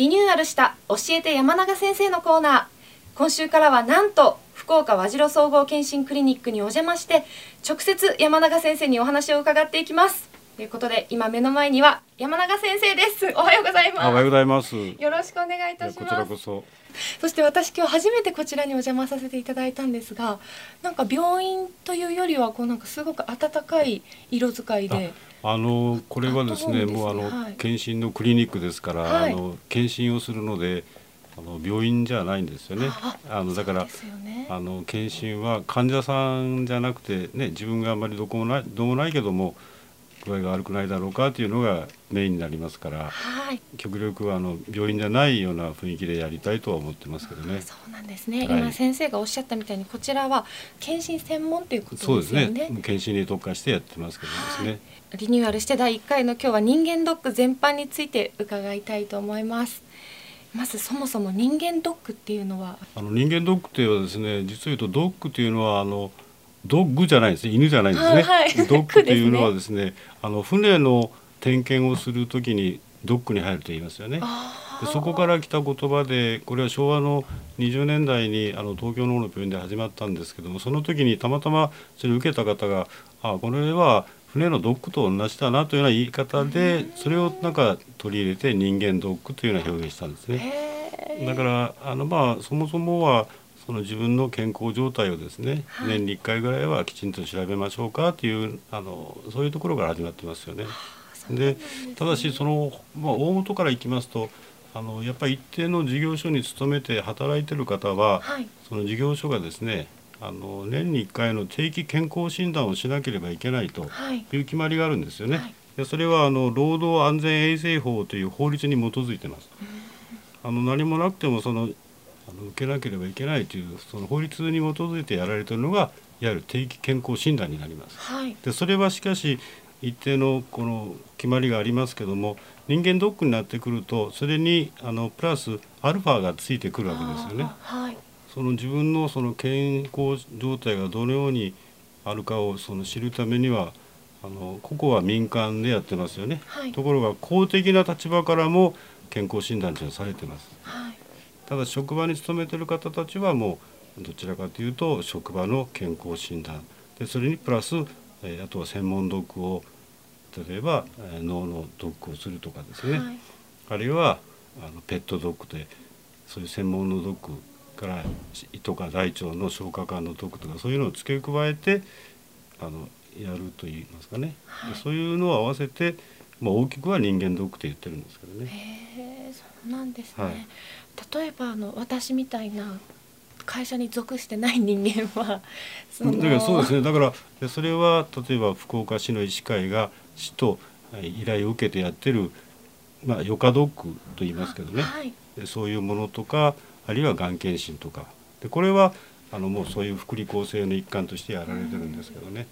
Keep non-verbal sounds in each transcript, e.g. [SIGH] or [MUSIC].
リニューアルした教えて山永先生のコーナー。今週からはなんと福岡和白総合健診クリニックにお邪魔して直接山永先生にお話を伺っていきます。ということで今目の前には山永先生です。[LAUGHS] おはようございます。おはようございます。よろしくお願いいたします。こちらこそ。そして私今日初めてこちらにお邪魔させていただいたんですがなんか病院というよりはこうなんかすごく温かい色使いで。あのこれはですね、ね。もうあの、はい。検診のクリニックですから、はい。あの検診をするので、あの病院じゃないんですよね。ああのだからね。あの検診は患者さんじゃなくてね、自分があんまりどこもないどうもないけども具合が悪くないだろうかというのがメインになりますから、はい。極力あの病院じゃないような雰囲気でやりたいとは思ってますけどね。そうなんですね、はい。今先生がおっしゃったみたいにこちらは検診専門ということそうですね。ね。検診に特化してやってますけどですね。リニューアルして第1回の今日は人間ドック全般について伺いたいと思います。まずそもそも人間ドックっていうのは？あの人間ドックというのはですね実を言うとドッグというのはあのドッグじゃないですね。犬じゃないんですね、はいはい。ドッグ [LAUGHS] というのはですねあの船の点検をするときにドッグに入ると言いますよね。でそこから来た言葉でこれは昭和の20年代にあの東京の方の病院で始まったんですけどもその時にたまたまそれを受けた方があこれは船のドッグと同じだなというような言い方でそれをなんか取り入れて人間ドッグというような表現したんですね。だからあのまあそもそもはその自分の健康状態をですね、はい年に1回ぐらいはきちんと調べましょうかというあのそういうところから始まってますよね。でなんすただしその、まあ、大元からいきますとあのやっぱり一定の事業所に勤めて働いてる方ははいその事業所がですねあの年に1回の定期健康診断をしなければいけないとはいいう決まりがあるんですよね。はいでそれはあの労働安全衛生法という法律に基づいてます。あの何もなくてもそのあの受けなければいけないというその法律に基づいてやられているのがいわゆる定期健康診断になります。はいでそれはしかし一定のこの決まりがありますけども人間ドックになってくるとそれにあのプラスアルファがついてくるわけですよね。はいその自分のその健康状態がどのようにあるかをその知るためにはあのここは民間でやってますよね。はいところが公的な立場からも健康診断というのはされてます。はいただ職場に勤めてる方たちはもうどちらかというと職場の健康診断。でそれにプラス、えーあとは専門ドックを例えば、えー脳のドックをするとかですね、はい。あるいはあのペットドッグでそういう専門のドッグから胃とか大腸の消化管のドッグとかそういうのを付け加えてあのやるといいますかね、はい。でそういうのを合わせて、まあ、大きくは人間ドッグって言ってるんですけどね。そうなんですね、はい。例えばあの私みたいな会社に属してない人間はそのだからそうですね。だからでそれは例えば福岡市の医師会が市とえー依頼を受けてやってる、まあ、余暇ドックと言いますけどね、はい。でそういうものとかあるいはがん検診とか。でこれはあのもうそういう福利厚生の一環としてやられてるんですけどね。で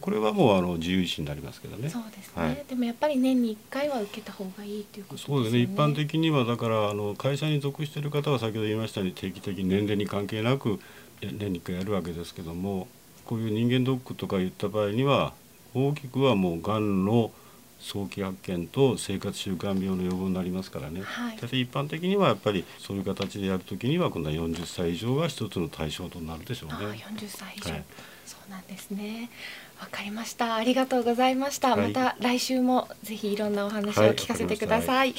これはもうあの自由医師になりますけどね。そうですね、はい。でもやっぱり年に1回は受けた方がいいということですよね。そうですね。一般的にはだからあの会社に属している方は先ほど言いましたように定期的に年齢に関係なくや年に1回やるわけですけどもこういう人間ドックとか言った場合には大きくはもうがんの早期発見と生活習慣病の予防になりますからね。はい。一般的にはやっぱりそういう形でやるときには今度は40歳以上が一つの対象となるでしょうね。40歳以上、はい。そうなんですね。わかりました。ありがとうございました、はい。また来週もぜひいろんなお話をはい。聞かせてください、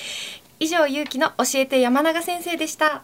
以上ゆうきの教えて山永先生でした